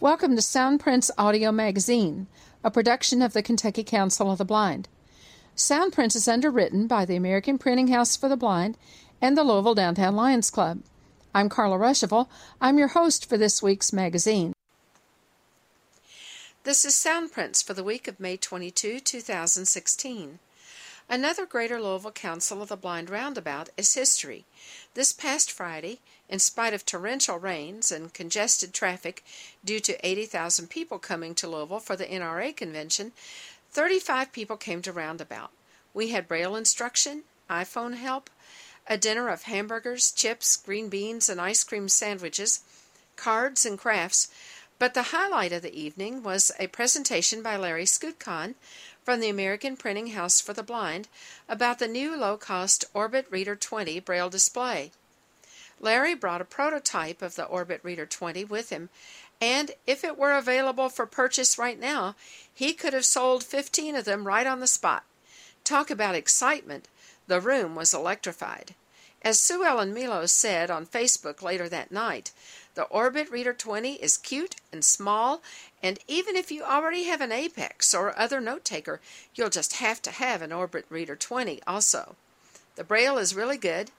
Welcome to Soundprints Audio Magazine, a production of the Kentucky Council of the Blind. Soundprints is underwritten by the American Printing House for the Blind and the Louisville Downtown Lions Club. I'm Carla Ruschival. I'm your host for this week's magazine. This is Soundprints for the week of May 22, 2016. Another Greater Louisville Council of the Blind roundabout is history. This past Friday, in spite of torrential rains and congested traffic due to 80,000 people coming to Louisville for the NRA convention, 35 people came to Roundabout. We had braille instruction, iPhone help, a dinner of hamburgers, chips, green beans, and ice cream sandwiches, cards, and crafts. But the highlight of the evening was a presentation by Larry Skutchan from the American Printing House for the Blind about the new low cost Orbit Reader 20 braille display. Larry brought a prototype of the Orbit Reader 20 with him, and if it were available for purchase right now, he could have sold 15 of them right on the spot. Talk about excitement! The room was electrified. As Sue Ellen Milo said on Facebook later that night, the Orbit Reader 20 is cute and small, and even if you already have an Apex or other note taker, you'll just have to have an Orbit Reader 20 also. The Braille is really good.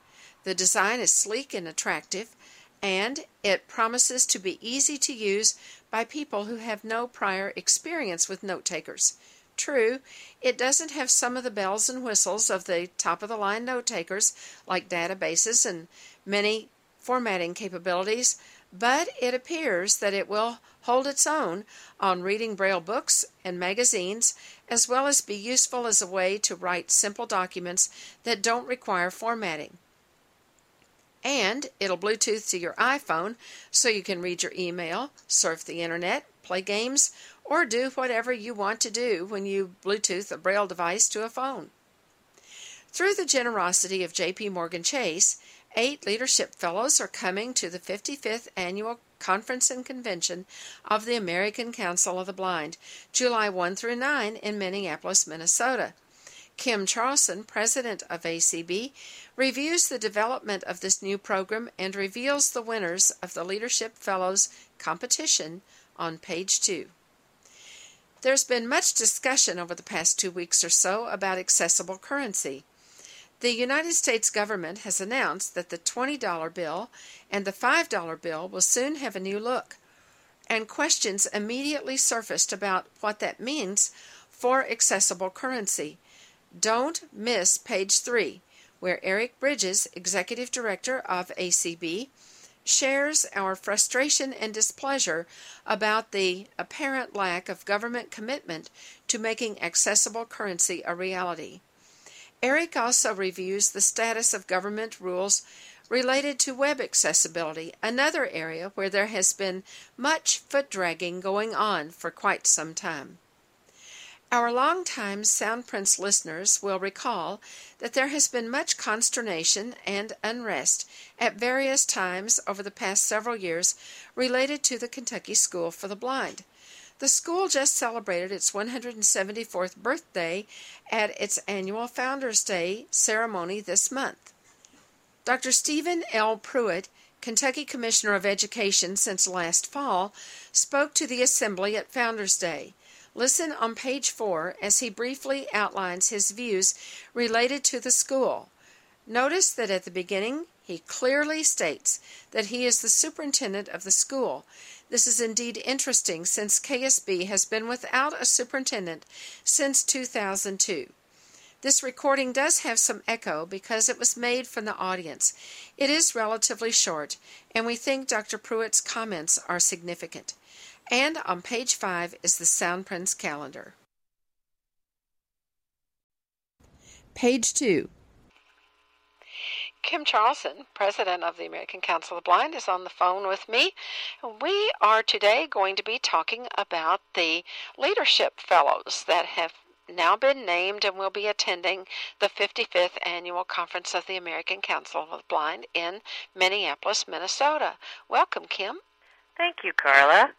The design is sleek and attractive, and it promises to be easy to use by people who have no prior experience with note takers. True, it doesn't have some of the bells and whistles of the top of the line note takers, like databases and many formatting capabilities, but it appears that it will hold its own on reading Braille books and magazines, as well as be useful as a way to write simple documents that don't require formatting. And it'll Bluetooth to your iPhone so you can read your email, surf the internet, play games, or do whatever you want to do when you Bluetooth a Braille device to a phone. Through the generosity of JP Morgan Chase, eight leadership fellows are coming to the 55th annual conference and convention of the American Council of the Blind, July 1 through 9 in Minneapolis, Minnesota. Kim Charlson, president of ACB, reviews the development of this new program and reveals the winners of the Leadership Fellows competition on page 2. There's been much discussion over the past two weeks or so about accessible currency. The United States government has announced that the $20 bill and the $5 bill will soon have a new look, and questions immediately surfaced about what that means for accessible currency. Don't miss page 3, where Eric Bridges, Executive Director of ACB, shares our frustration and displeasure about the apparent lack of government commitment to making accessible currency a reality. Eric also reviews the status of government rules related to web accessibility, another area where there has been much foot dragging going on for quite some time. Our long-time Soundprints listeners will recall that there has been much consternation and unrest at various times over the past several years related to the Kentucky School for the Blind. The school just celebrated its 174th birthday at its annual Founders Day ceremony this month. Dr. Stephen L. Pruitt, Kentucky Commissioner of Education since last fall, spoke to the Assembly at Founders Day. Listen on page 4 as he briefly outlines his views related to the school. Notice that at the beginning he clearly states that he is the superintendent of the school. This is indeed interesting since KSB has been without a superintendent since 2002. This recording does have some echo because it was made from the audience. It is relatively short, and we think Dr. Pruitt's comments are significant. And on page 5 is the Soundprints calendar. Page 2 Kim Charlson, president of the American Council of the Blind, is on the phone with me. We are today going to be talking about the leadership fellows that have now been named and will be attending the 55th Annual Conference of the American Council of the Blind in Minneapolis, Minnesota. Welcome, Kim. Thank you, Carla.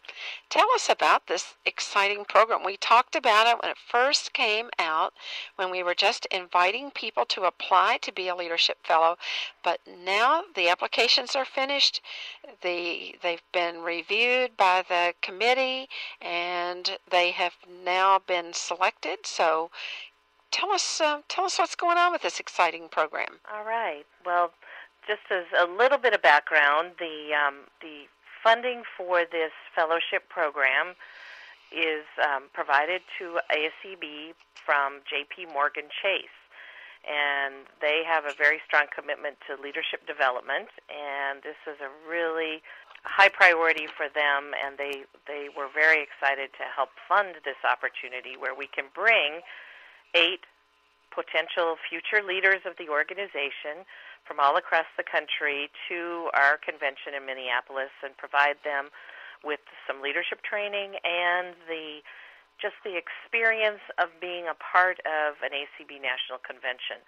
Tell us about this exciting program. We talked about it when it first came out, when we were just inviting people to apply to be a leadership fellow. But now the applications are finished. The, they've been reviewed by the committee and they have now been selected. So tell us, uh, tell us what's going on with this exciting program. All right. Well, just as a little bit of background, the um, the funding for this fellowship program is um, provided to ASCB from J.P. Morgan Chase. And they have a very strong commitment to leadership development, and this is a really high priority for them, and they, they were very excited to help fund this opportunity where we can bring eight potential future leaders of the organization from all across the country to our convention in Minneapolis and provide them with some leadership training and the just the experience of being a part of an ACB national convention.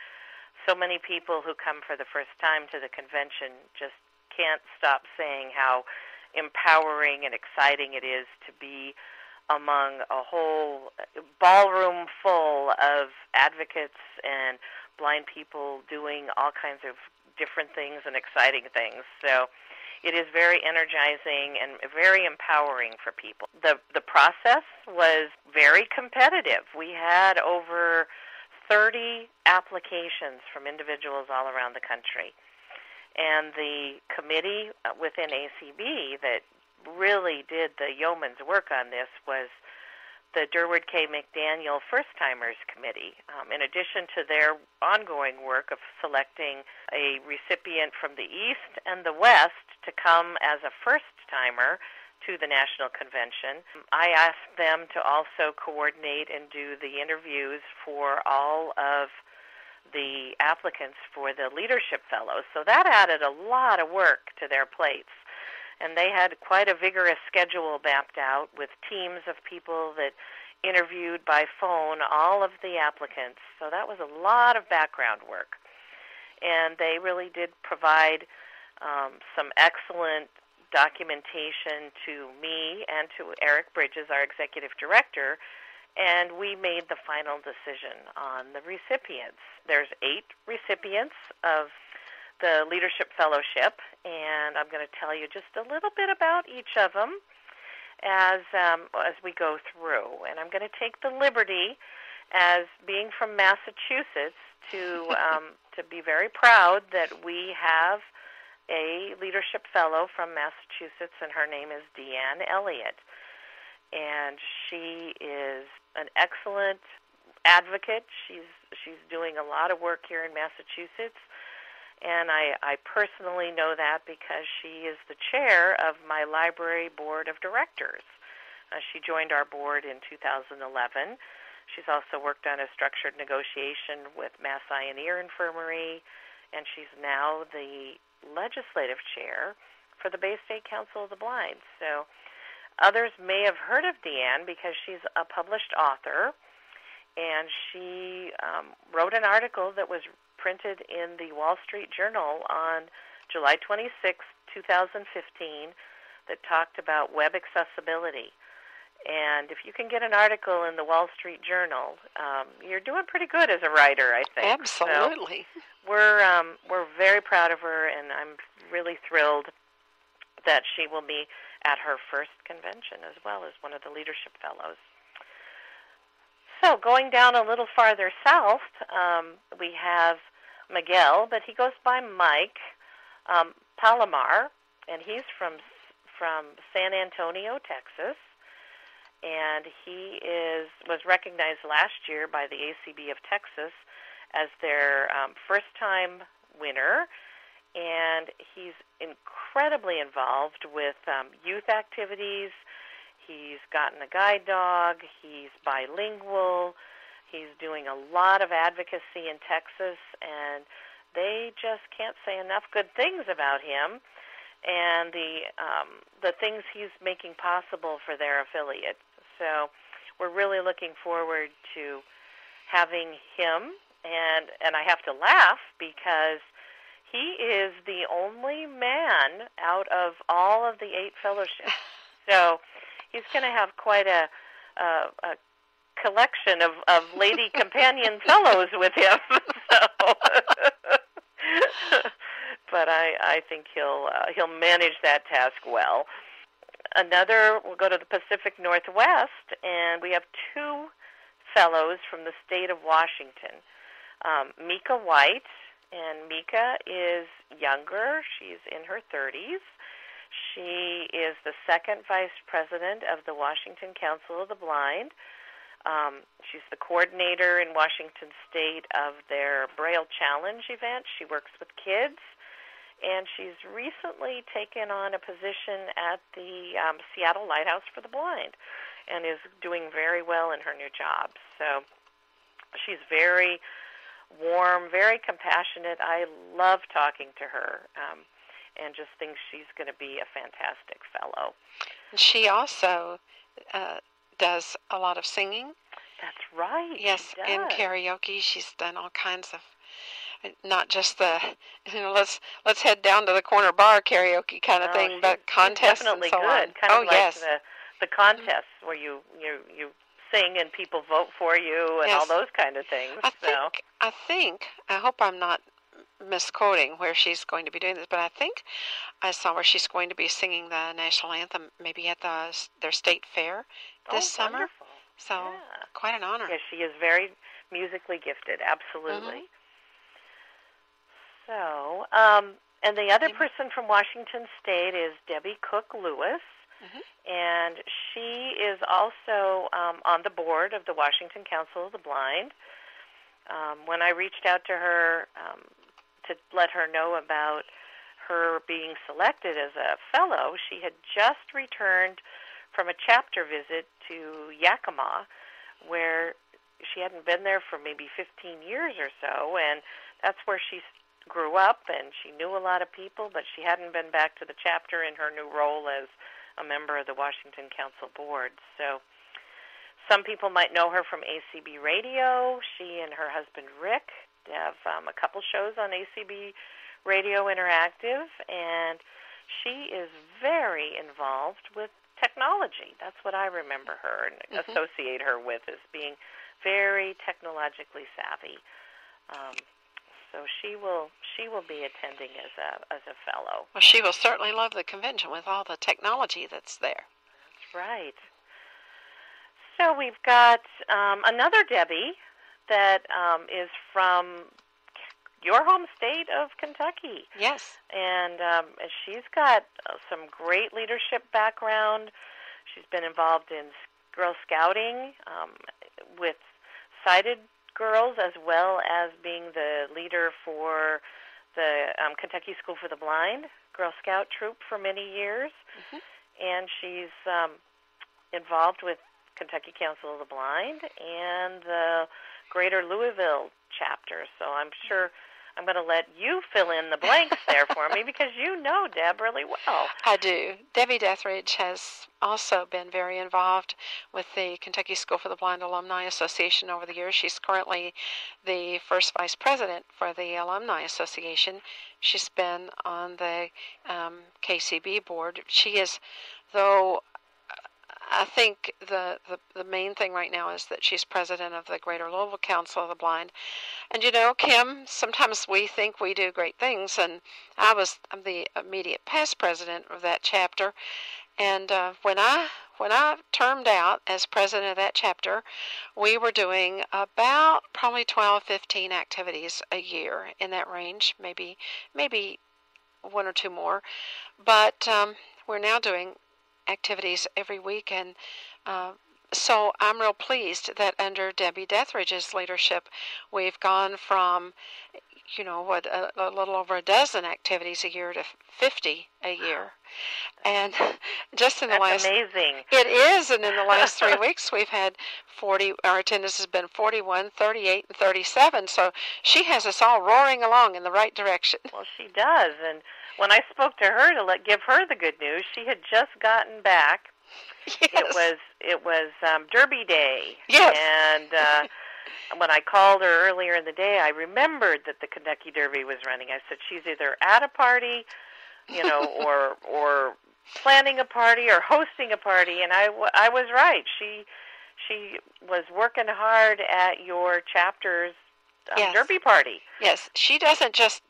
So many people who come for the first time to the convention just can't stop saying how empowering and exciting it is to be among a whole ballroom full of advocates and blind people doing all kinds of different things and exciting things. So it is very energizing and very empowering for people. The the process was very competitive. We had over 30 applications from individuals all around the country. And the committee uh, within ACB that really did the yeoman's work on this was the Durward K. McDaniel First Timers Committee. Um, in addition to their ongoing work of selecting a recipient from the East and the West to come as a first timer to the National Convention, I asked them to also coordinate and do the interviews for all of the applicants for the Leadership Fellows. So that added a lot of work to their plates and they had quite a vigorous schedule mapped out with teams of people that interviewed by phone all of the applicants. So that was a lot of background work. And they really did provide um, some excellent documentation to me and to Eric Bridges, our executive director, and we made the final decision on the recipients. There's eight recipients of the Leadership Fellowship, and I'm going to tell you just a little bit about each of them as um, as we go through. And I'm going to take the liberty, as being from Massachusetts, to um, to be very proud that we have a leadership fellow from Massachusetts, and her name is Deanne Elliott, and she is an excellent advocate. She's she's doing a lot of work here in Massachusetts and I, I personally know that because she is the chair of my library board of directors. Uh, she joined our board in 2011. She's also worked on a structured negotiation with Mass Eye and Ear Infirmary, and she's now the legislative chair for the Bay State Council of the Blind. So others may have heard of Deanne because she's a published author, and she um, wrote an article that was printed in the Wall Street Journal on July 26, 2015, that talked about web accessibility. And if you can get an article in the Wall Street Journal, um, you're doing pretty good as a writer, I think. Absolutely. So we're um, we're very proud of her, and I'm really thrilled that she will be at her first convention as well as one of the leadership fellows. So going down a little farther south, um, we have Miguel, but he goes by Mike um, Palomar, and he's from from San Antonio, Texas, and he is was recognized last year by the ACB of Texas as their um, first time winner, and he's incredibly involved with um, youth activities. He's gotten a guide dog. He's bilingual. He's doing a lot of advocacy in Texas, and they just can't say enough good things about him and the um, the things he's making possible for their affiliate. So we're really looking forward to having him, and and I have to laugh because he is the only man out of all of the eight fellowships. So he's going to have quite a, a, a collection of, of lady companion fellows with him. so, but I I think he'll uh, he'll manage that task well. Another, we'll go to the Pacific Northwest, and we have two fellows from the state of Washington. Um, Mika White, and Mika is younger. She's in her 30s. She is the second vice president of the Washington Council of the Blind. Um, she's the coordinator in Washington State of their Braille Challenge event. She works with kids, and she's recently taken on a position at the um, Seattle Lighthouse for the Blind, and is doing very well in her new job. So she's very warm, very compassionate. I love talking to her. Um, and just think she's going to be a fantastic fellow. She also uh, does a lot of singing. That's right. Yes, in karaoke, she's done all kinds of uh, not just the you know let's let's head down to the corner bar karaoke kind of thing, but contests definitely and so good. on. Kind oh of like yes, the the contests where you you you sing and people vote for you and yes. all those kind of things. I so. think I think I hope I'm not misquoting where she's going to be doing this, but I think I saw where she's going to be singing the national anthem, maybe at the their state fair this oh, summer. Wonderful. So yeah. quite an honor. Yes, she is very musically gifted. Absolutely. Mm-hmm. So, um, and the other person from Washington State is Debbie Cook Lewis. Mm-hmm. And she is also um, on the board of the Washington Council of the Blind. Um, when I reached out to her um, to let her know about her being selected as a fellow, she had just returned from a chapter visit to Yakima, where she hadn't been there for maybe 15 years or so, and that's where she grew up, and she knew a lot of people, but she hadn't been back to the chapter in her new role as a member of the Washington Council Board. So some people might know her from ACB Radio. She and her husband Rick have um, a couple shows on ACB Radio Interactive, and she is very involved with technology. That's what I remember her and mm-hmm. associate her with as being very technologically savvy. Um, so she will she will be attending as a as a fellow. Well, she will certainly love the convention with all the technology that's there. That's right. So we've got um, another Debbie that um, is from your home state of Kentucky. Yes. And um, she's got uh, some great leadership background. She's been involved in Girl Scouting um, with sighted girls, as well as being the leader for the um, Kentucky School for the Blind Girl Scout troop for many years. Mm-hmm. And she's um, involved with Kentucky Council of the Blind and the Greater Louisville chapter. So I'm sure I'm going to let you fill in the blanks there for me because you know Deb really well. I do. Debbie Dethridge has also been very involved with the Kentucky School for the Blind Alumni Association over the years. She's currently the first vice president for the Alumni Association. She's been on the um, KCB board. She is, though I think the, the, the main thing right now is that she's president of the Greater Louisville Council of the Blind. And you know, Kim, sometimes we think we do great things, and I was I'm the immediate past president of that chapter. And uh, when I when I termed out as president of that chapter, we were doing about probably 12, 15 activities a year in that range, maybe maybe one or two more. But um, we're now doing activities every week. And uh, so I'm real pleased that under Debbie Deathridge's leadership, we've gone from, you know, what a, a, little over a dozen activities a year to 50 a year. And just in That's the last amazing. It is, and in the last 3 weeks we've had 40 our attendance has been 41, 38 and 37. So she has us all roaring along in the right direction. Well, she does and when I spoke to her to let give her the good news, she had just gotten back. Yes. It was it was um, Derby Day, yes. and uh, when I called her earlier in the day, I remembered that the Kentucky Derby was running. I said she's either at a party, you know, or or planning a party or hosting a party, and I I was right. She she was working hard at your chapter's uh, Yes. derby party. Yes, she doesn't just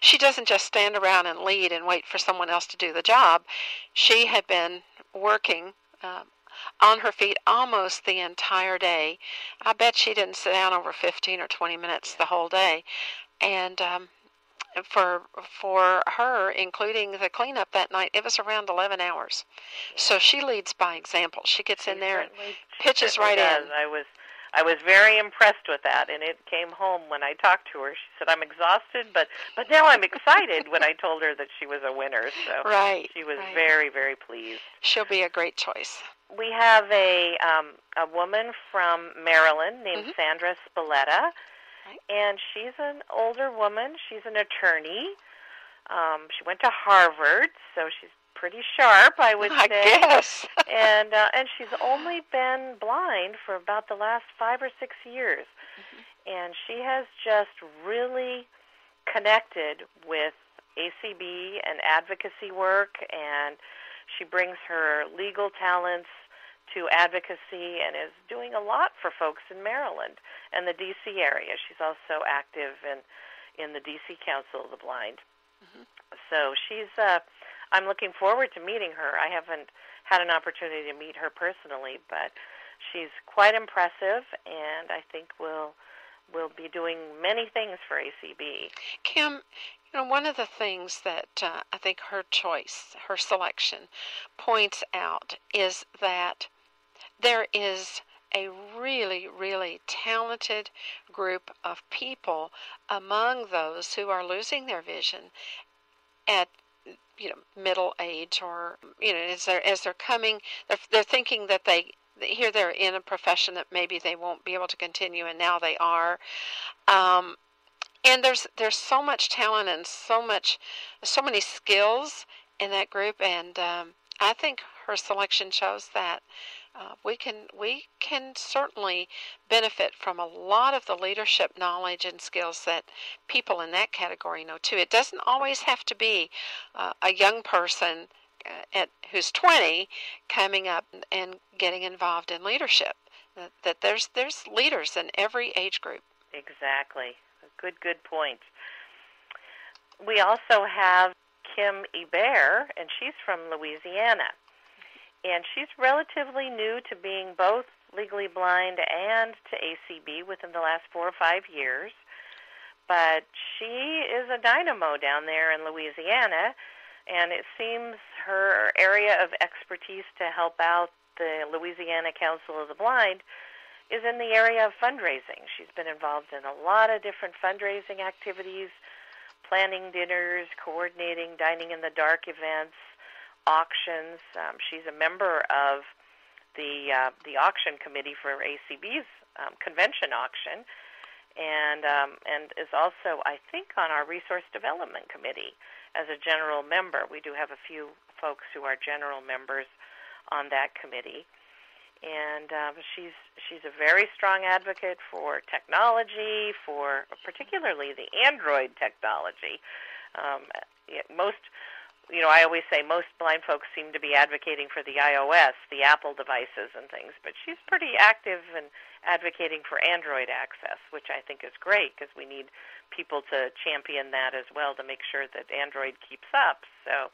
she doesn't just stand around and lead and wait for someone else to do the job. She had been working um, on her feet almost the entire day. I bet she didn't sit down over 15 or 20 minutes the whole day. And um, for for her, including the cleanup that night, it was around 11 hours. So she leads by example. She gets in there and pitches right in. I was I was very impressed with that, and it came home when I talked to her. She said, "I'm exhausted, but but now I'm excited." when I told her that she was a winner, so right. she was right. very very pleased. She'll be a great choice. We have a um, a woman from Maryland named Mhm. Sandra Spalletta, Right. and she's an older woman. She's an attorney. Um, she went to Harvard, so she's pretty sharp, I would I say. guess. and uh, and she's only been blind for about the last five or six years, and she has just really connected with ACB and advocacy work, and she brings her legal talents to advocacy and is doing a lot for folks in Maryland and the DC area. She's also active in in the DC Council of the Blind. Mhm. So she's uh I'm looking forward to meeting her. I haven't had an opportunity to meet her personally, but she's quite impressive and I think we'll will be doing many things for ACB. Kim, you know, one of the things that uh, I think her choice, her selection, points out is that there is a really, really talented group of people among those who are losing their vision at you know middle age or you know as they're as they're coming they're, they're thinking that they here they're in a profession that maybe they won't be able to continue and now they are. Um, and there's there's so much talent and so much so many skills in that group and um, I think her selection shows that uh, we can we can certainly benefit from a lot of the leadership knowledge and skills that people in that category know too. It doesn't always have to be uh, a young person uh, at who's 20 coming up and getting involved in leadership. That, that there's there's leaders in every age group. Exactly. Good good point. We also have Kim Ebert and she's from Louisiana. And she's relatively new to being both legally blind and to ACB within the last 4 or 5 years. But she is a dynamo down there in Louisiana and it seems her area of expertise to help out the Louisiana Council of the Blind is in the area of fundraising. She's been involved in a lot of different fundraising activities, planning dinners, coordinating dining in the dark events, auctions. Um, she's a member of the uh, the auction committee for ACB's um, convention auction, and um, and is also I think on our resource development committee as a general member. We do have a few folks who are general members on that committee and um, she's she's a very strong advocate for technology, for particularly the Android technology. Um, most, you know, I always say most blind folks seem to be advocating for the iOS, the Apple devices, and things, but she's pretty active in advocating for Android access, which I think is great because we need people to champion that as well to make sure that Android keeps up. So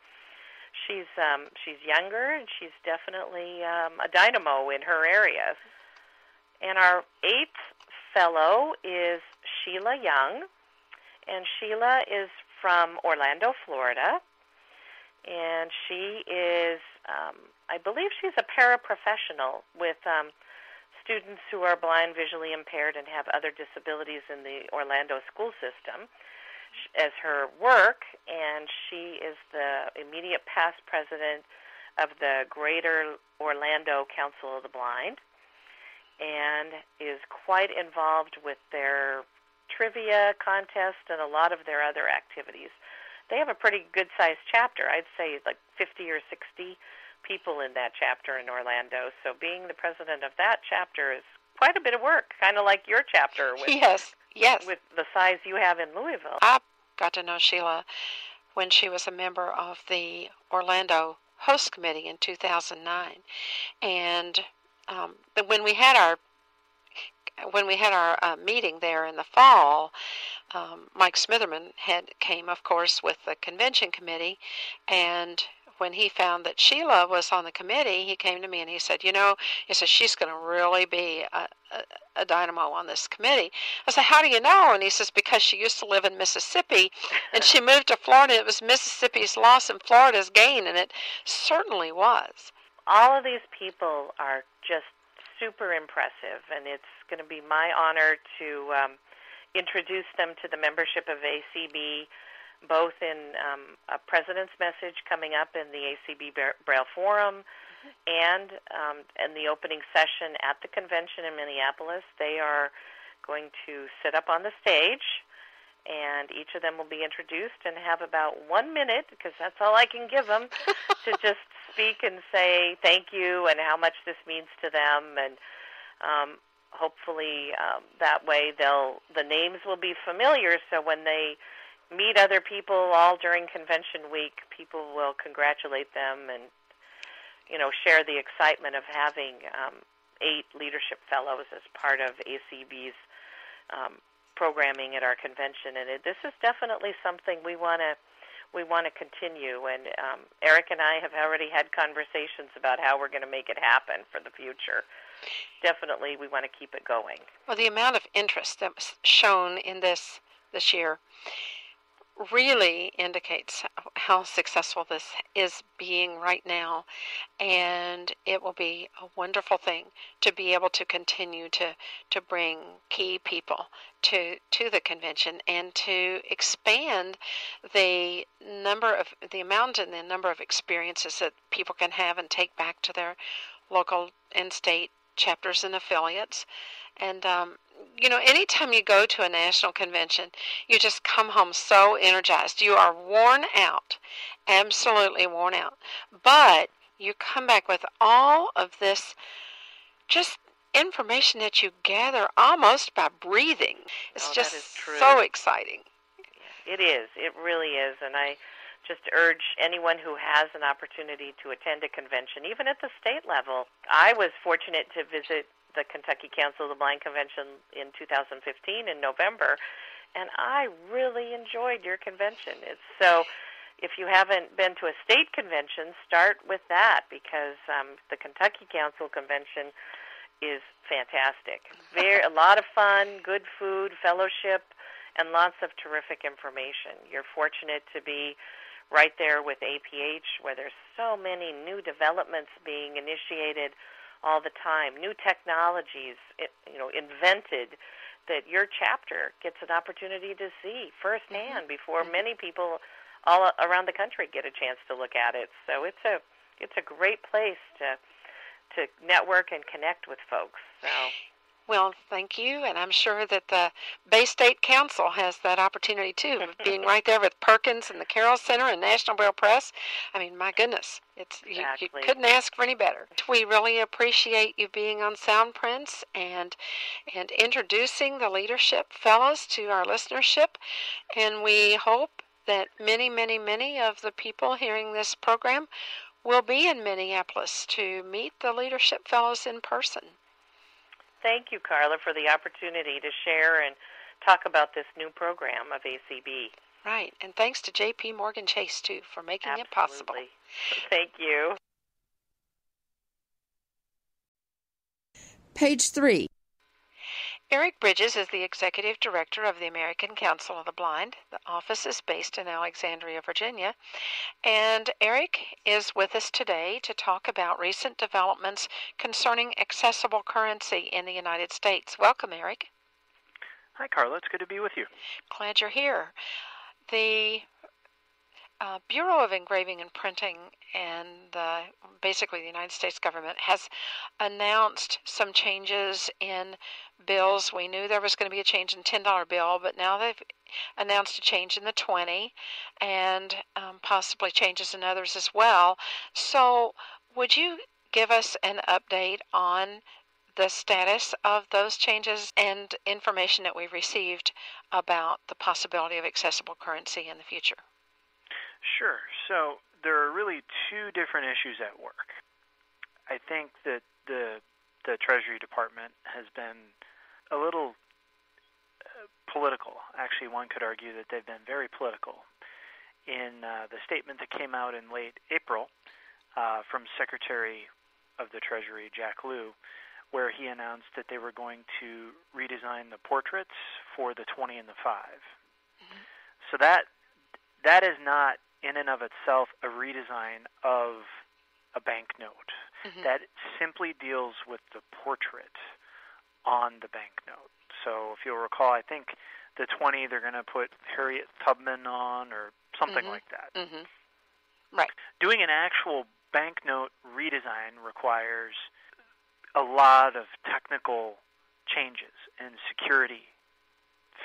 she's um, she's younger and she's definitely um, a dynamo in her area. And our eighth fellow is Sheila Young, and Sheila is from Orlando, Florida, and she is, um, I believe, she's a paraprofessional with um, students who are blind, visually impaired, and have other disabilities in the Orlando school system as her work, and she is the immediate past president of the Greater Orlando Council of the Blind, and is quite involved with their trivia contest and a lot of their other activities. They have a pretty good sized chapter. I'd say like 50 or 60 people in that chapter in Orlando. So being the president of that chapter is quite a bit of work, kind of like your chapter with yes, yes. with the size you have in Louisville. I got to know Sheila when she was a member of the Orlando host committee in 2009, and um, when we had our when we had our uh, meeting there in the fall, um, Mike Smitherman had came, of course, with the convention committee, and when he found that Sheila was on the committee, he came to me and he said, "You know," he said, "she's going to really be a, a, a dynamo on this committee." I said, "How do you know?" And he says, "Because she used to live in Mississippi, and she moved to Florida. It was Mississippi's loss and Florida's gain, and it certainly was." All of these people are just super impressive, and it's going to be my honor to um, introduce them to the membership of ACB both in um, a president's message coming up in the ACB Braille Forum and um, in the opening session at the convention in Minneapolis. They are going to sit up on the stage, and each of them will be introduced and have about one minute, because that's all I can give them, to just speak and say thank you and how much this means to them. And um, hopefully um, that way they'll the names will be familiar, so when they meet other people all during convention week. People will congratulate them and you know share the excitement of having um, eight leadership fellows as part of ACB's um, programming at our convention. And it, this is definitely something we want to we want to continue. And um, Eric and I have already had conversations about how we're going to make it happen for the future. Definitely, we want to keep it going. Well, the amount of interest that was shown in this this year really indicates how successful this is being right now. And it will be a wonderful thing to be able to continue to, to bring key people to, to the convention and to expand the number of the amount and the number of experiences that people can have and take back to their local and state chapters and affiliates. And um, you know, anytime you go to a national convention, you just come home so energized. You are worn out, absolutely worn out. But you come back with all of this just information that you gather almost by breathing. It's oh, just so exciting. It is. It really is. And I just urge anyone who has an opportunity to attend a convention, even at the state level. I was fortunate to visit the Kentucky Council of the Blind Convention in 2015 in November, and I really enjoyed your convention. It's so. If you haven't been to a state convention, start with that because um, the Kentucky Council convention is fantastic. Very a lot of fun, good food, fellowship, and lots of terrific information. You're fortunate to be right there with APH, where there's so many new developments being initiated all the time, new technologies, you know, invented that your chapter gets an opportunity to see firsthand mm-hmm. before mm-hmm. many people all around the country get a chance to look at it. So it's a it's a great place to to network and connect with folks. So well, thank you, and I'm sure that the Bay State Council has that opportunity too, being right there with Perkins and the Carroll Center and National Braille Press. I mean, my goodness, it's exactly. you, you couldn't ask for any better. We really appreciate you being on Soundprints and and introducing the leadership fellows to our listenership, and we hope that many, many, many of the people hearing this program will be in Minneapolis to meet the leadership fellows in person thank you, Carla, for the opportunity to share and talk about this new program of ACB. Right, and thanks to J.P. Morgan Chase, too, for making Absolutely. it possible. Thank you. Page 3. Eric Bridges is the executive director of the American Council of the Blind. The office is based in Alexandria, Virginia. And Eric is with us today to talk about recent developments concerning accessible currency in the United States. Welcome, Eric. Hi, Carla. It's good to be with you. Glad you're here. The uh, Bureau of Engraving and Printing and uh, basically the United States government has announced some changes in bills. We knew there was going to be a change in $10 bill, but now they've announced a change in the 20 and um, possibly changes in others as well. So, would you give us an update on the status of those changes and information that we received about the possibility of accessible currency in the future? Sure. So there are really two different issues at work. I think that the the Treasury Department has been a little uh, political. Actually, one could argue that they've been very political. In uh, the statement that came out in late April uh, from Secretary of the Treasury Jack Lew, where he announced that they were going to redesign the portraits for the 20 and the 5. Mm-hmm. So that that is not in and of itself a redesign of a banknote. Mm-hmm. That simply deals with the portrait on the banknote. So if you'll recall, I think the 20 they're going to put Harriet Tubman on or something mm-hmm. like that. Mm-hmm. Right. Doing an actual banknote redesign requires a lot of technical changes and security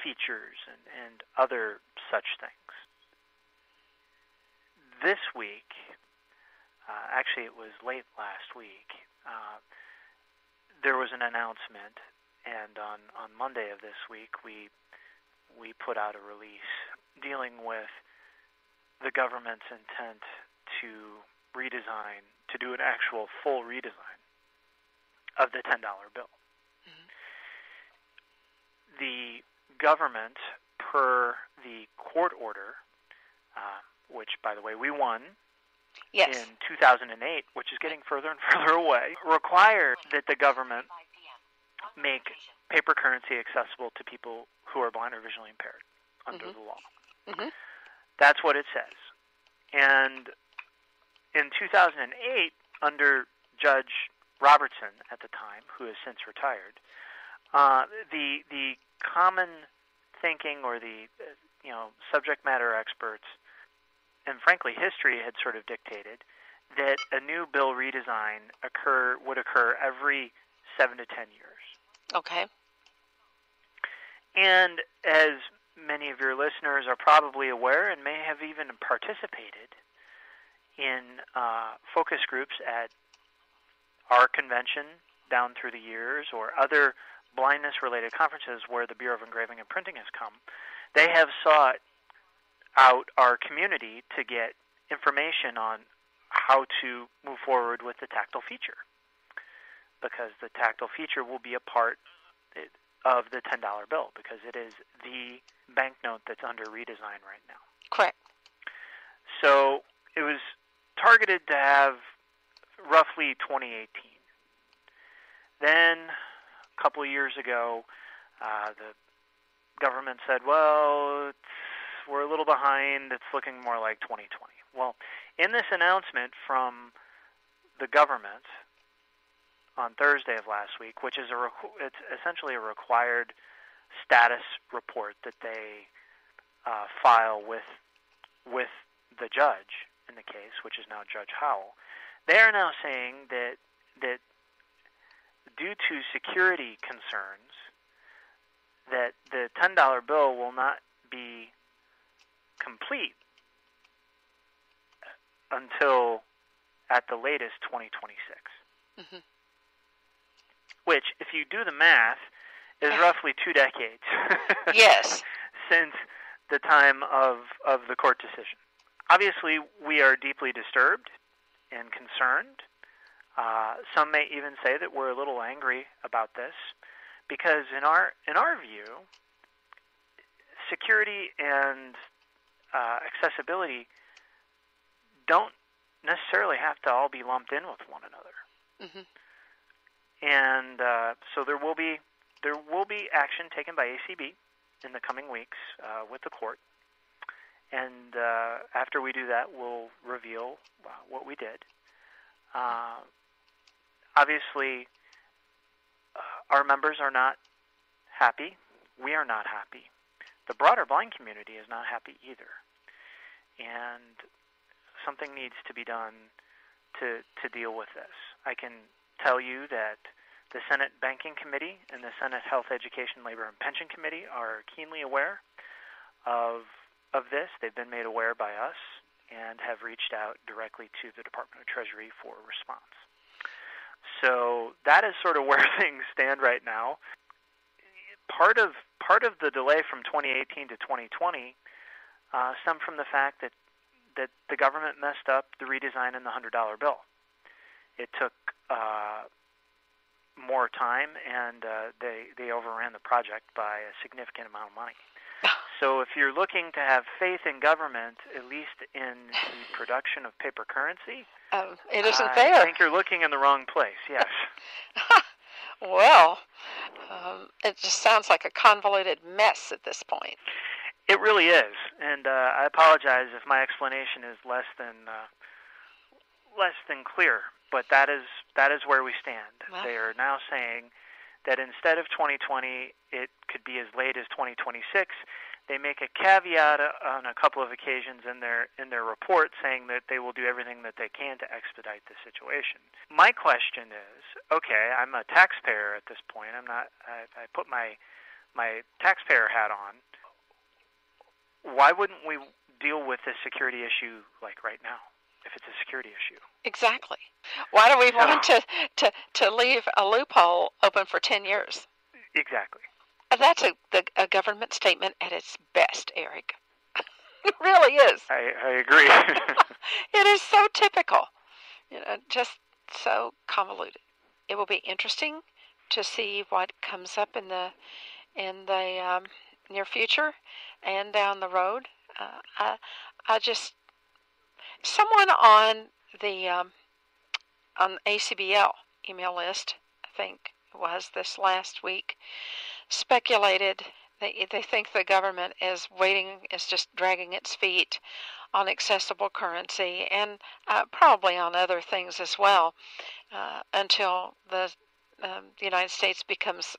features and, and other such things. This week, uh, actually, it was late last week. Uh, there was an announcement, and on on Monday of this week, we we put out a release dealing with the government's intent to redesign, to do an actual full redesign of the $10 bill. Mm-hmm. The government, per the court order, uh, which, by the way, we won yes. in 2008, which is getting further and further away, required that the government make paper currency accessible to people who are blind or visually impaired under mm-hmm. the law. Mm-hmm. That's what it says. And in 2008, under Judge Robertson at the time, who has since retired, uh, the the common thinking or the you know subject matter experts and frankly history had sort of dictated that a new bill redesign occur would occur every seven to ten years. Okay. And as many of your listeners are probably aware and may have even participated in uh, focus groups at our convention down through the years or other blindness related conferences where the Bureau of Engraving and Printing has come, they have sought out our community to get information on how to move forward with the tactile feature because the tactile feature will be a part of the $10 bill because it is the banknote that's under redesign right now. Correct. So it was targeted to have roughly 2018. Then, a couple of years ago, uh, the government said, well, we're a little behind. It's looking more like 2020. Well, in this announcement from the government on Thursday of last week, which is a it's essentially a required status report that they uh, file with with the judge in the case, which is now Judge Howell. They are now saying that that due to security concerns, that the ten dollar bill will not be complete until at the latest 2026. Mm-hmm. Which, if you do the math, is roughly two decades. yes. Since the time of, of the court decision. Obviously, we are deeply disturbed and concerned. Uh, some may even say that we're a little angry about this because, in our in our view, security and uh, accessibility don't necessarily have to all be lumped in with one another. Mm-hmm. And uh, so there will be there will be action taken by ACB in the coming weeks uh, with the court. And uh, after we do that, we'll reveal uh, what we did. Uh, obviously, uh, our members are not happy. We are not happy. The broader blind community is not happy either. And something needs to be done to, to deal with this. I can tell you that the Senate Banking Committee and the Senate Health, Education, Labor, and Pension Committee are keenly aware of of this. They've been made aware by us and have reached out directly to the Department of Treasury for a response. So that is sort of where things stand right now. Part of part of the delay from 2018 to 2020 uh, stemmed from the fact that that the government messed up the redesign in the hundred dollar bill. It took uh, more time, and uh, they they overran the project by a significant amount of money. So if you're looking to have faith in government, at least in the production of paper currency, um, it isn't I there. I think you're looking in the wrong place. Yes. well, um, it just sounds like a convoluted mess at this point. It really is, and uh, I apologize if my explanation is less than uh, less than clear. But that is that is where we stand. Well. They are now saying that instead of 2020, it could be as late as 2026. They make a caveat uh, on a couple of occasions in their in their report saying that they will do everything that they can to expedite the situation. My question is, okay, I'm a taxpayer at this point. I'm not. I, I put my my taxpayer hat on. Why wouldn't we deal with this security issue like right now? If it's a security issue. Exactly. Why do we want to, to, to leave a loophole open for 10 years? Exactly. That's a, the, a government statement at its best, Eric. it really is. I, I agree. it is so typical. You know, just so convoluted. It will be interesting to see what comes up in the in the um, near future and down the road. Uh, I I just someone on the um, on ACBL email list, I think was this last week, speculated they they think the government is waiting is just dragging its feet on accessible currency and uh, probably on other things as well uh, until the um, the United States becomes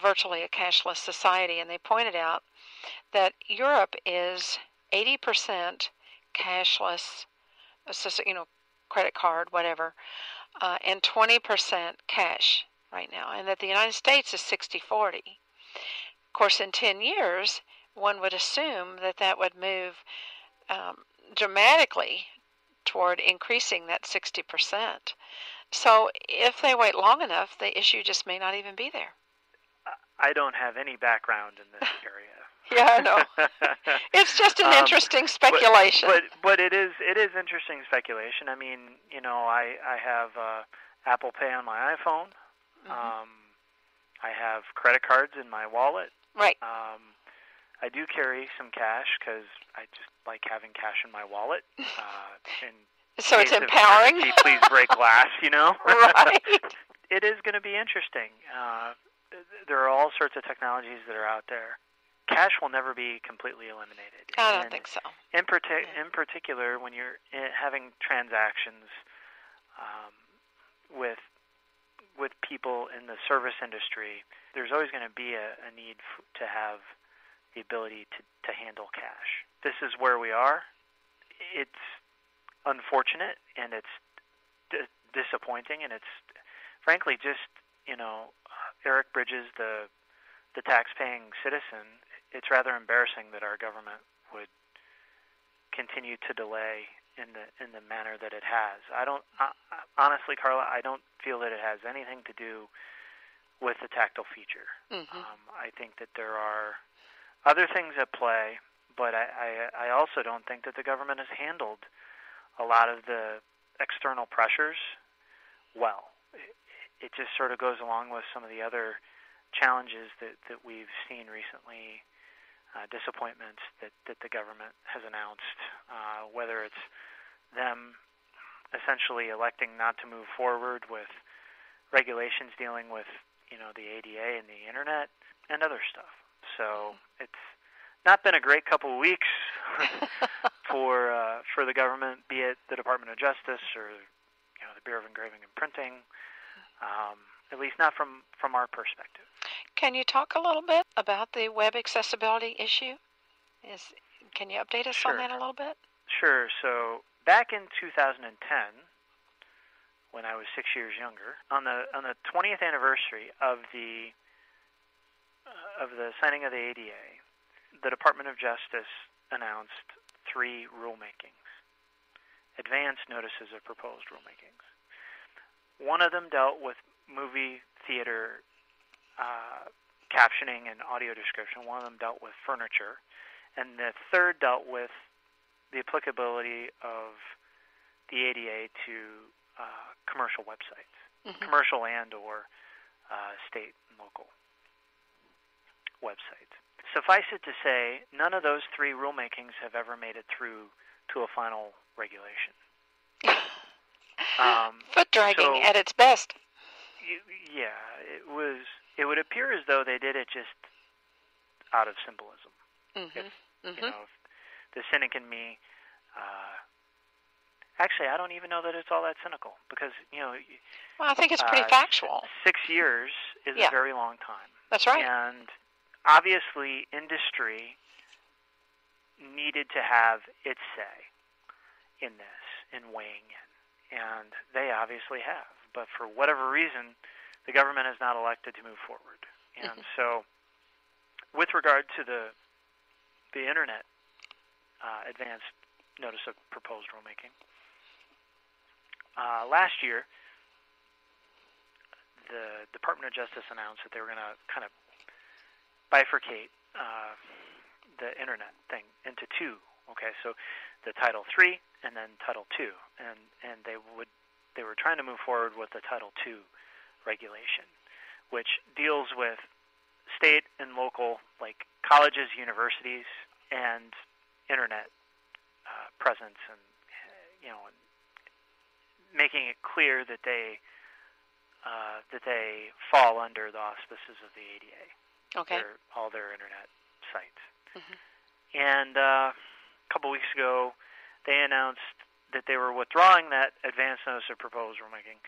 virtually a cashless society. And they pointed out that Europe is 80% cashless, you know, credit card, whatever, uh, and 20% cash right now, and that the United States is 60 40. Of course, in 10 years, one would assume that that would move um, dramatically toward increasing that 60%. So if they wait long enough, the issue just may not even be there. I don't have any background in this area. yeah, I know. it's just an Um, interesting speculation. But, but but it is it is interesting speculation. I mean, you know, I I have uh, Apple Pay on my iPhone. Mhm. Um, I have credit cards in my wallet. right. Um, I do carry some cash because I just like having cash in my wallet. Uh, in So it's empowering. emergency, Please break glass. You know. right. it is going to be interesting. Uh, there are all sorts of technologies that are out there. Cash will never be completely eliminated. I don't And think so. In, parti- Yeah. in particular, when you're i having transactions um, with with people in the service industry, there's always going to be a, a need f- to have the ability to, to handle cash. This is where we are. It's unfortunate and it's d- disappointing and it's frankly just you know Eric Bridges the the tax-paying citizen. It's rather embarrassing that our government would continue to delay in the in the manner that it has. I don't I, honestly, Carla. I don't feel that it has anything to do with the tactile feature. hmm Um, I think that there are other things at play, but I, I, I also don't think that the government has handled a lot of the external pressures well. It, it just sort of goes along with some of the other challenges that, that we've seen recently, uh, disappointments that, that the government has announced, uh, whether it's them essentially electing not to move forward with regulations dealing with you know the ADA and the internet and other stuff. So it's not been a great couple of weeks for uh, for the government, be it the Department of Justice or you know the Bureau of Engraving and Printing. Um, at least not from from our perspective. Can you talk a little bit about the web accessibility issue? Is can you update us on that a little bit? Sure. So back in 2010, when I was six years younger, on the on the 20th anniversary of the uh, of the signing of the ADA, the Department of Justice announced three rulemakings, advance notices of proposed rulemakings. One of them dealt with movie theater uh, captioning and audio description. One of them dealt with furniture, and the third dealt with the applicability of the ADA to uh, commercial websites, mm-hmm. commercial and or uh, state and local websites. Suffice it to say, none of those three rulemakings have ever made it through to a final regulation. um, Foot dragging so, at its best. Yeah, it was. It would appear as though they did it just out of symbolism. Mm-hmm. If, mm-hmm. You know, the cynic in me. Uh, actually, I don't even know that it's all that cynical because you know. Well, I think it's pretty uh, factual. Six years is yeah. a very long time. That's right. And obviously, industry needed to have its say in this, in weighing in, and they obviously have. But for whatever reason, the government has not elected to move forward. And mm-hmm. so, with regard to the the internet uh, advanced notice of proposed rulemaking, uh, last year the Department of Justice announced that they were going to kind of bifurcate uh, the internet thing into two. Okay, so the Title Three and then Title Two, and and they would they were trying to move forward with the Title Two regulation, which deals with state and local like colleges, universities, and internet uh, presence, and you know, making it clear that they uh, that they fall under the auspices of the ADA. Okay. Their, all their internet sites. Mm-hmm. And uh, a couple weeks ago, they announced that they were withdrawing that advance notice of proposed rulemaking,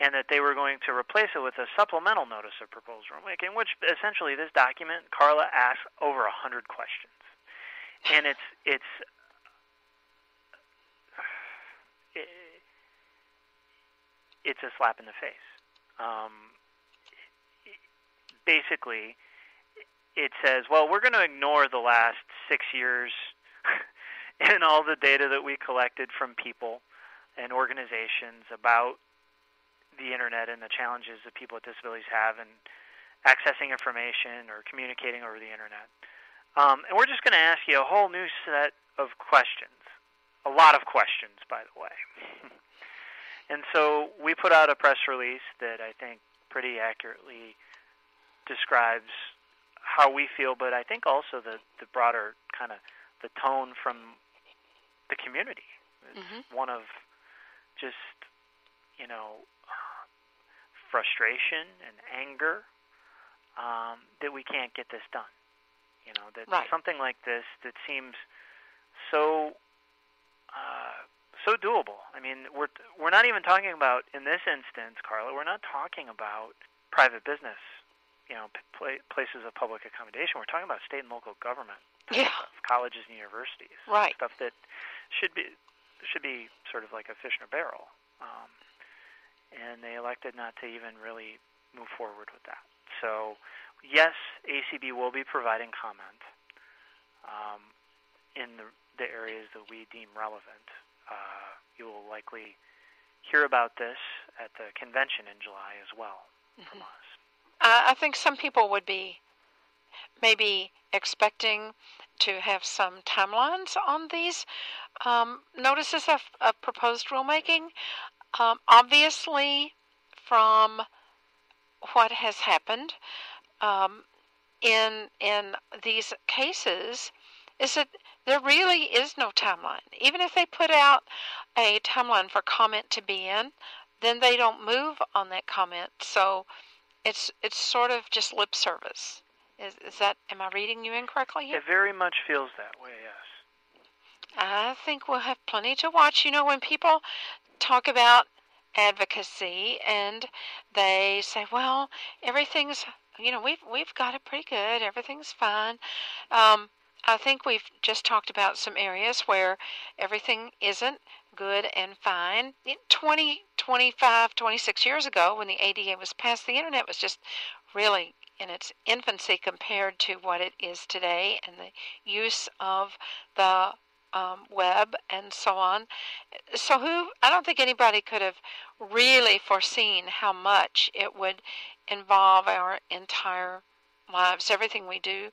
and that they were going to replace it with a supplemental notice of proposed rulemaking, which essentially this document, Carla asks over a hundred questions, and it's it's. It, it's a slap in the face. Um, basically, it says, well, we're going to ignore the last six years and all the data that we collected from people and organizations about the internet and the challenges that people with disabilities have in accessing information or communicating over the internet. Um, and we're just going to ask you a whole new set of questions. A lot of questions, by the way. and so we put out a press release that I think pretty accurately describes how we feel, but I think also the the broader kind of the tone from the community. It's mm-hmm. one of just you know frustration and anger um, that we can't get this done. You know that right. something like this that seems so uh, so doable. I mean, we're we're not even talking about in this instance, Carla. We're not talking about private business you know pl- places of public accommodation. We're talking about state and local government, yeah, colleges and universities, right? Stuff that should be should be sort of like a fish in a barrel. Um, and they elected not to even really move forward with that. So, yes, ACB will be providing comment um, in the, the areas that we deem relevant. Uh, you will likely hear about this at the convention in July as well mm-hmm. from us. I think some people would be maybe expecting to have some timelines on these um, notices of, of, proposed rulemaking. Um, obviously, from what has happened um, in in these cases, is that there really is no timeline. Even if they put out a timeline for comment to be in, then they don't move on that comment. So it's it's sort of just lip service. Is is that am I reading you incorrectly here? It very much feels that way, yes. I think we'll have plenty to watch. You know, when people talk about advocacy and they say, "Well, everything's you know we've we've got it pretty good. Everything's fine." Um, I think we've just talked about some areas where everything isn't good and fine. 20, 25, 26 years ago, when the ADA was passed, the internet was just really in its infancy compared to what it is today, and the use of the um, web and so on. So who I don't think anybody could have really foreseen how much it would involve our entire lives, everything we do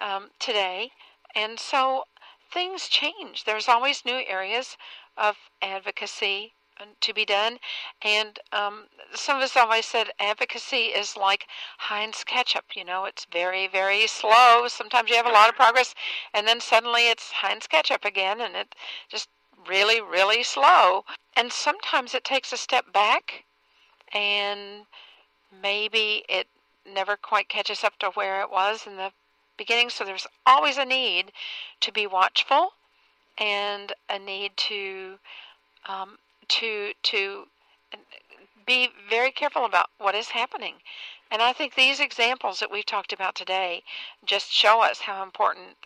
um, today. And so things change. There's always new areas of advocacy to be done. And um, some of us always said advocacy is like Heinz ketchup. You know, it's very, very slow. Sometimes you have a lot of progress, and then suddenly it's Heinz ketchup again, and it just really, really slow. And sometimes it takes a step back, and maybe it never quite catches up to where it was in the beginning. So there's always a need to be watchful and a need to um, to to be very careful about what is happening. And I think these examples that we've talked about today just show us how important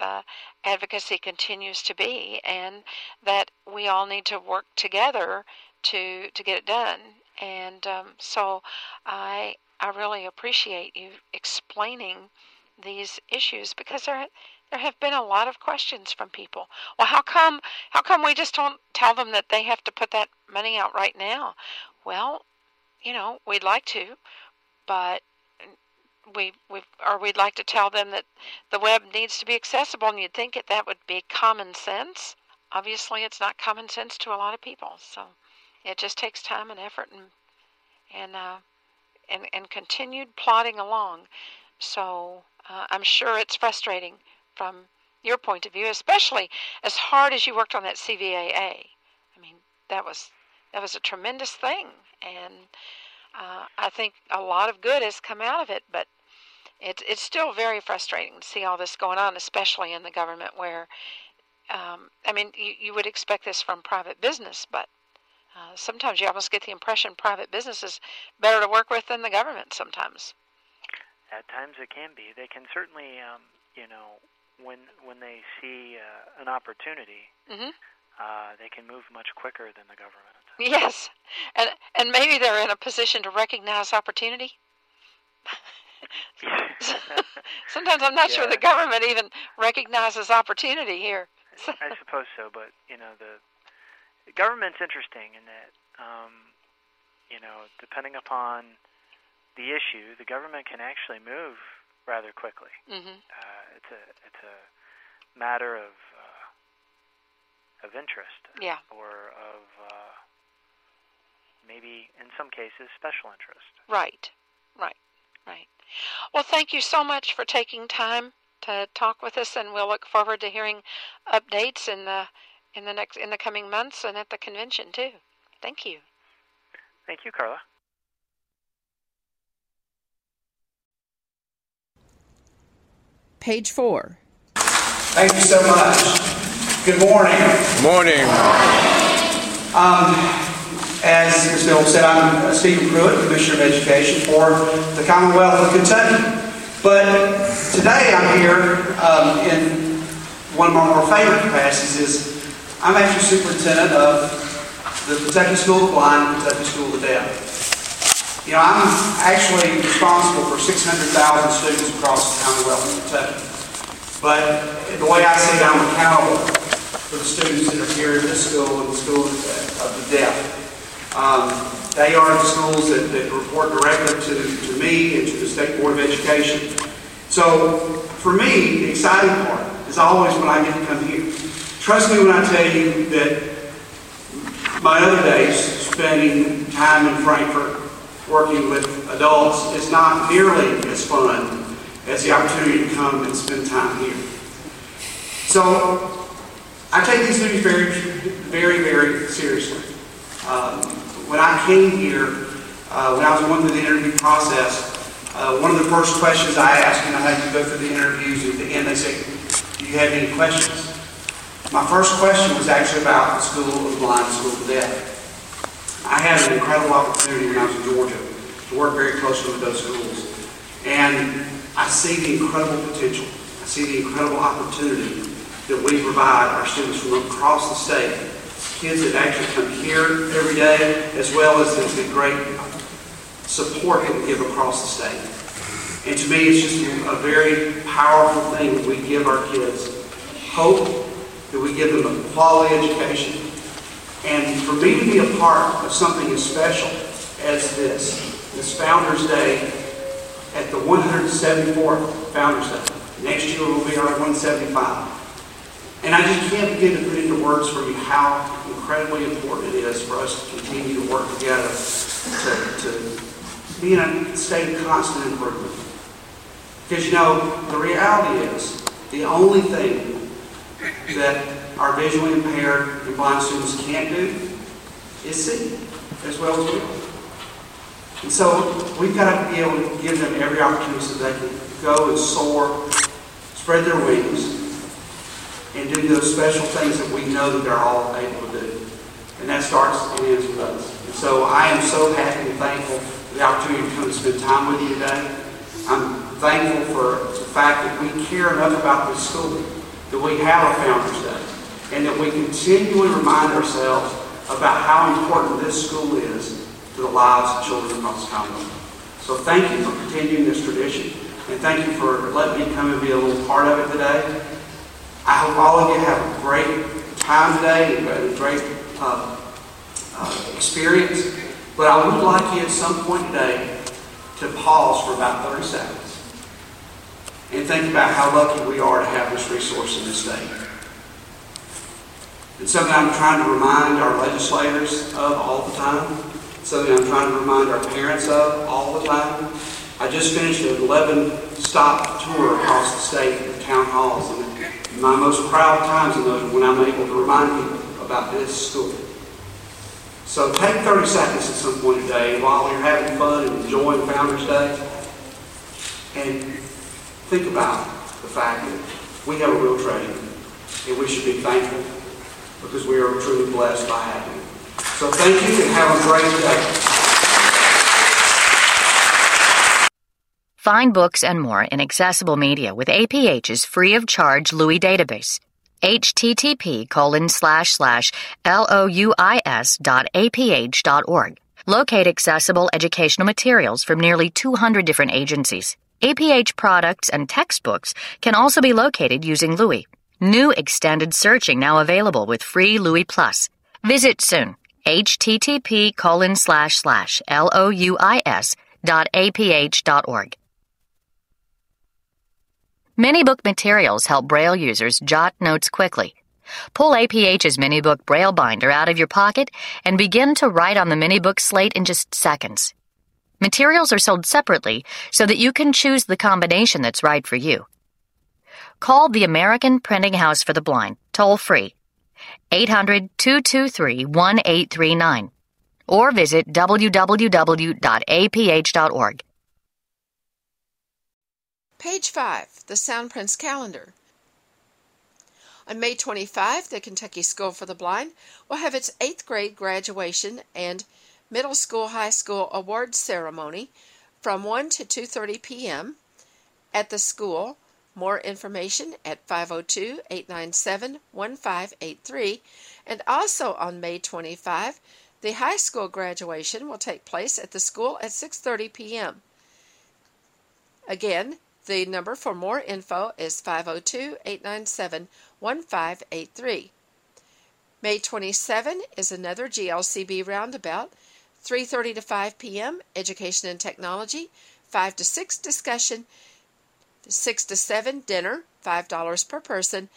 advocacy continues to be, and that we all need to work together to to get it done. And um, so, I I really appreciate you explaining these issues because there there have been a lot of questions from people. Well, how come how come we just don't tell them that they have to put that money out right now? Well, you know, we'd like to, but we we or we'd like to tell them that the web needs to be accessible and you'd think that that would be common sense. Obviously, it's not common sense to a lot of people. So, it just takes time and effort and and uh, and and continued plodding along. So, uh, I'm sure it's frustrating from your point of view, especially as hard as you worked on that CVAA. I mean, that was that was a tremendous thing, and uh, I think a lot of good has come out of it. But it's it's still very frustrating to see all this going on, especially in the government, where um, I mean, you, you would expect this from private business, but uh, sometimes you almost get the impression private business is better to work with than the government. Sometimes. At times it can be. They can certainly, um, you know, when when they see uh, an opportunity, mm-hmm. uh, they can move much quicker than the government. Yes, and and maybe they're in a position to recognize opportunity. Sometimes I'm not yeah. sure the government even recognizes opportunity here. I suppose so, but you know the, the government's interesting in that um, you know depending upon the issue, the government can actually move rather quickly. Mm-hmm. Uh, it's a it's a matter of uh, of interest, yeah, or of uh, maybe in some cases special interest. Right, right, right. Well, thank you so much for taking time to talk with us, and we'll look forward to hearing updates in the in the next in the coming months and at the convention too. Thank you. Thank you, Carla. Page 4. Thank you so much. Good morning. Morning. Um, as Ms. Bill said, I'm Stephen Pruitt, Commissioner of Education for the Commonwealth of Kentucky. But today I'm here um, in one of my more favorite capacities is I'm actually superintendent of the Kentucky School of the Blind and Kentucky School of the Deaf. You know, I'm actually responsible for 600,000 students across the Commonwealth of Kentucky. But the way I see it, I'm accountable for the students that are here in this school and the school of the deaf. Um, they are the schools that, that report directly to, to me and to the State Board of Education. So for me, the exciting part is always when I get to come here. Trust me when I tell you that my other days spending time in Frankfort working with adults is not nearly as fun as the opportunity to come and spend time here. So I take these duties very, very, very seriously. Um, when I came here, uh, when I was going through the interview process, uh, one of the first questions I asked, and I had to go through the interviews at the end, they said, do you have any questions? My first question was actually about the School of Blind, School of Deaf. I had an incredible opportunity when I was in Georgia to work very closely with those schools. And I see the incredible potential. I see the incredible opportunity that we provide our students from across the state. Kids that actually come here every day, as well as the, great support that we give across the state. And to me, it's just a very powerful thing that we give our kids hope that we give them a quality education. And for me to be a part of something as special as this, this Founders Day at the 174th Founders Day. Next year will be our 175. And I just can't begin to put into words for you how incredibly important it is for us to continue to work together to, to be in a state of constant improvement. Because, you know, the reality is the only thing that our visually impaired and blind students can't do is see as well as we are. And so we've got to be able to give them every opportunity so they can go and soar, spread their wings, and do those special things that we know that they're all able to do. And that starts and ends with us. And so I am so happy and thankful for the opportunity to come and spend time with you today. I'm thankful for the fact that we care enough about this school, that we have a Founders Day, and that we continually remind ourselves about how important this school is to the lives of children across the Commonwealth. So thank you for continuing this tradition, and thank you for letting me come and be a little part of it today. I hope all of you have a great time today and a great uh, uh, experience. But I would like you at some point today to pause for about 30 seconds and think about how lucky we are to have this resource in this state. It's something I'm trying to remind our legislators of all the time It's something I'm trying to remind our parents of all the time. I just finished an 11 stop tour across the state of town halls, and my most proud times in those when I'm able to remind people about this school. So take 30 seconds at some point today while you're having fun and enjoying Founders Day and think about the fact that we have a real treasure and we should be thankful because we are truly blessed by having you. So thank you and have a great day. Find books and more in accessible media with APH's free of charge Louis database. http colon slash slash louis dot aph dot org. Locate accessible educational materials from nearly 200 different agencies. APH products and textbooks can also be located using Louis. New extended searching now available with free Louis Plus. Visit soon http colon slash slash louis dot aph dot org. Many book materials help Braille users jot notes quickly. Pull APH's Manybook Braille binder out of your pocket and begin to write on the Manybook slate in just seconds. Materials are sold separately so that you can choose the combination that's right for you. Call the American Printing House for the Blind, toll free 800 223 1839 or visit www.aph.org. Page 5, the Sound Soundprints Calendar. On May 25, the Kentucky School for the Blind will have its 8th grade graduation and middle school high school awards ceremony from 1 to 2:30 p.m. at the school more information at 502 897 1583. And also on May 25, the high school graduation will take place at the school at 6:30 p.m. Again, the number for more info is 502 897 1583. May 27 is another GLCB roundabout, 3:30 to 5 p.m. Education and Technology, 5 to 6 discussion, 6 to 7 dinner, $5 per person,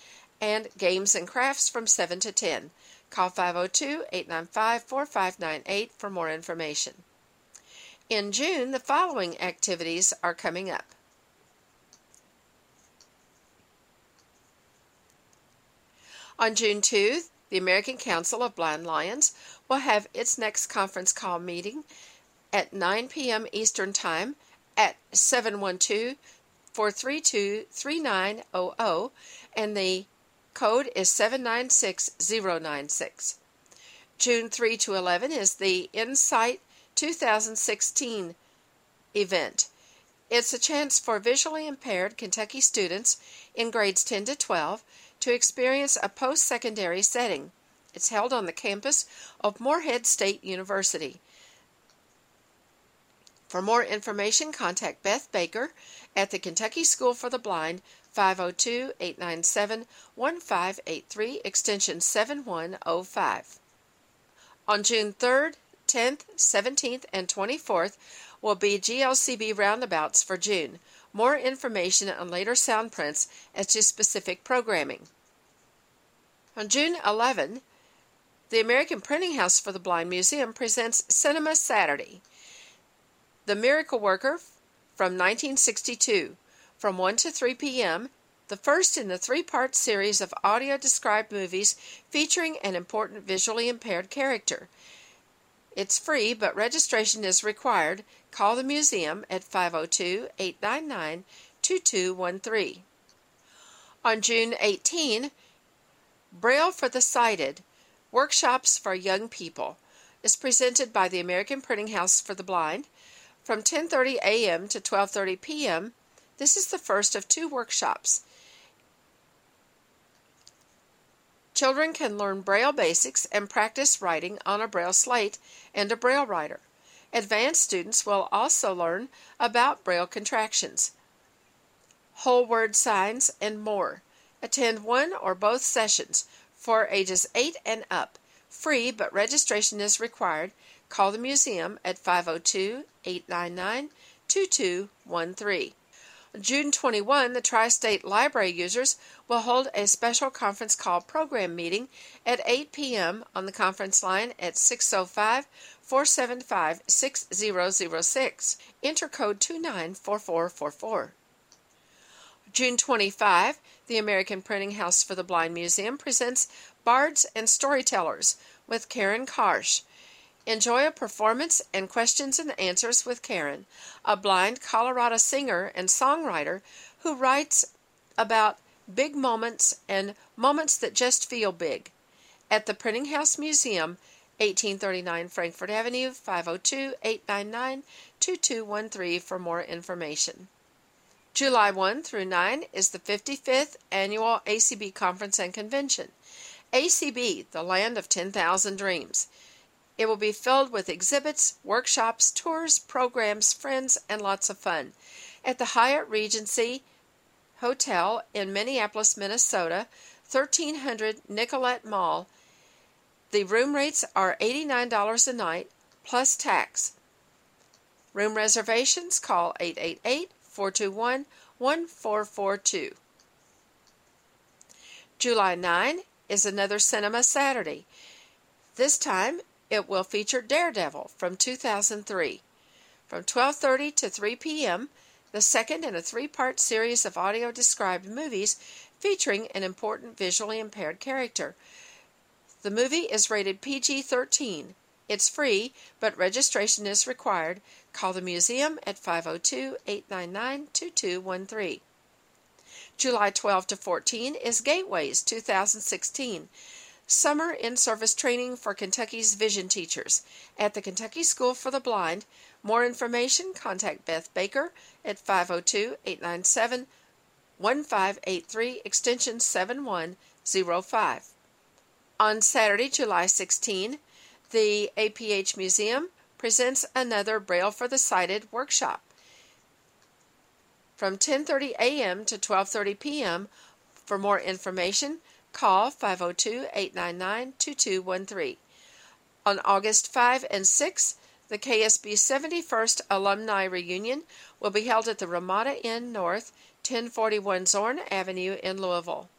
and games and crafts from 7 to 10. Call 502 895 4598 for more information. In June, the following activities are coming up. On June 2, the American Council of Blind Lions will have its next conference call meeting at 9 p.m. Eastern Time at 712 432 3900 and the code is 796096. June 3 to 11 is the Insight 2016 event. It's a chance for visually impaired Kentucky students in grades 10 to 12 to experience a post secondary setting. It's held on the campus of Morehead State University. For more information, contact Beth Baker at the Kentucky School for the Blind 502 897 1583, extension 7105. On June 3rd, 10th, 17th, and 24th will be GLCB roundabouts for June. More information on later sound prints as to specific programming. On June 11, the American Printing House for the Blind Museum presents Cinema Saturday. The Miracle Worker from 1962 from 1 to 3 p.m., the first in the three part series of audio described movies featuring an important visually impaired character. It's free, but registration is required. Call the museum at 502 899 2213. On June 18, Braille for the Sighted Workshops for Young People is presented by the American Printing House for the Blind from 10:30 a.m. to 12:30 p.m. This is the first of two workshops. Children can learn Braille basics and practice writing on a Braille slate and a Braille writer. Advanced students will also learn about Braille contractions, whole word signs, and more. Attend one or both sessions for ages 8 and up. Free, but registration is required. Call the museum at 502 899 2213. June 21, the Tri State Library users will hold a special conference call program meeting at 8 p.m. on the conference line at 605 475 6006. Enter code 294444. June 25, the American Printing House for the Blind Museum presents Bards and Storytellers with Karen Karsh. Enjoy a performance and questions and answers with Karen, a blind Colorado singer and songwriter who writes about big moments and moments that just feel big. At the Printing House Museum, 1839 Frankfort Avenue, 502 899 2213 for more information. July 1 through 9 is the 55th Annual ACB Conference and Convention. ACB, the land of 10,000 dreams. It will be filled with exhibits, workshops, tours, programs, friends, and lots of fun. At the Hyatt Regency Hotel in Minneapolis, Minnesota, 1300 Nicollet Mall. The room rates are $89 a night plus tax. Room reservations call 888 421 1442. July 9 is another Cinema Saturday. This time it will feature Daredevil from 2003. From 12:30 to 3 p.m., the second in a three-part series of audio described movies featuring an important visually impaired character. The movie is rated PG-13. It's free, but registration is required. Call the museum at 502-899-2213. July 12 to 14 is Gateways 2016. Summer in Service Training for Kentucky's Vision Teachers at the Kentucky School for the Blind. More information, contact Beth Baker at 502 897 1583, extension 7105. On Saturday, July 16, the APH Museum presents another Braille for the Sighted workshop. From 10:30 a.m. to 12:30 p.m. For more information, Call 502 899 2213. On August 5 and 6, the KSB 71st Alumni Reunion will be held at the Ramada Inn North, 1041 Zorn Avenue in Louisville.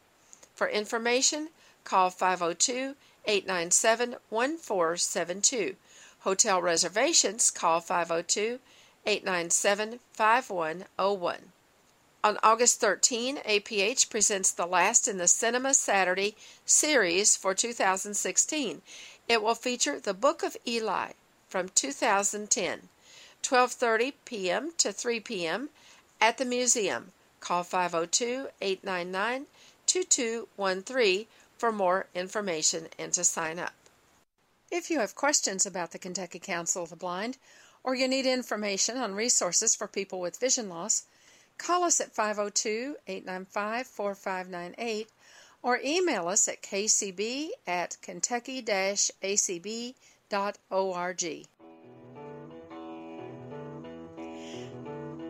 For information, call 502 897 1472. Hotel reservations, call 502 897 5101. On August 13, APH presents the last in the Cinema Saturday series for 2016. It will feature The Book of Eli from 2010, 12:30 p.m. to 3 p.m. at the museum. Call 502-899-2213 for more information and to sign up. If you have questions about the Kentucky Council of the Blind or you need information on resources for people with vision loss, Call us at 502 895 4598 or email us at kcb at kentucky acb.org.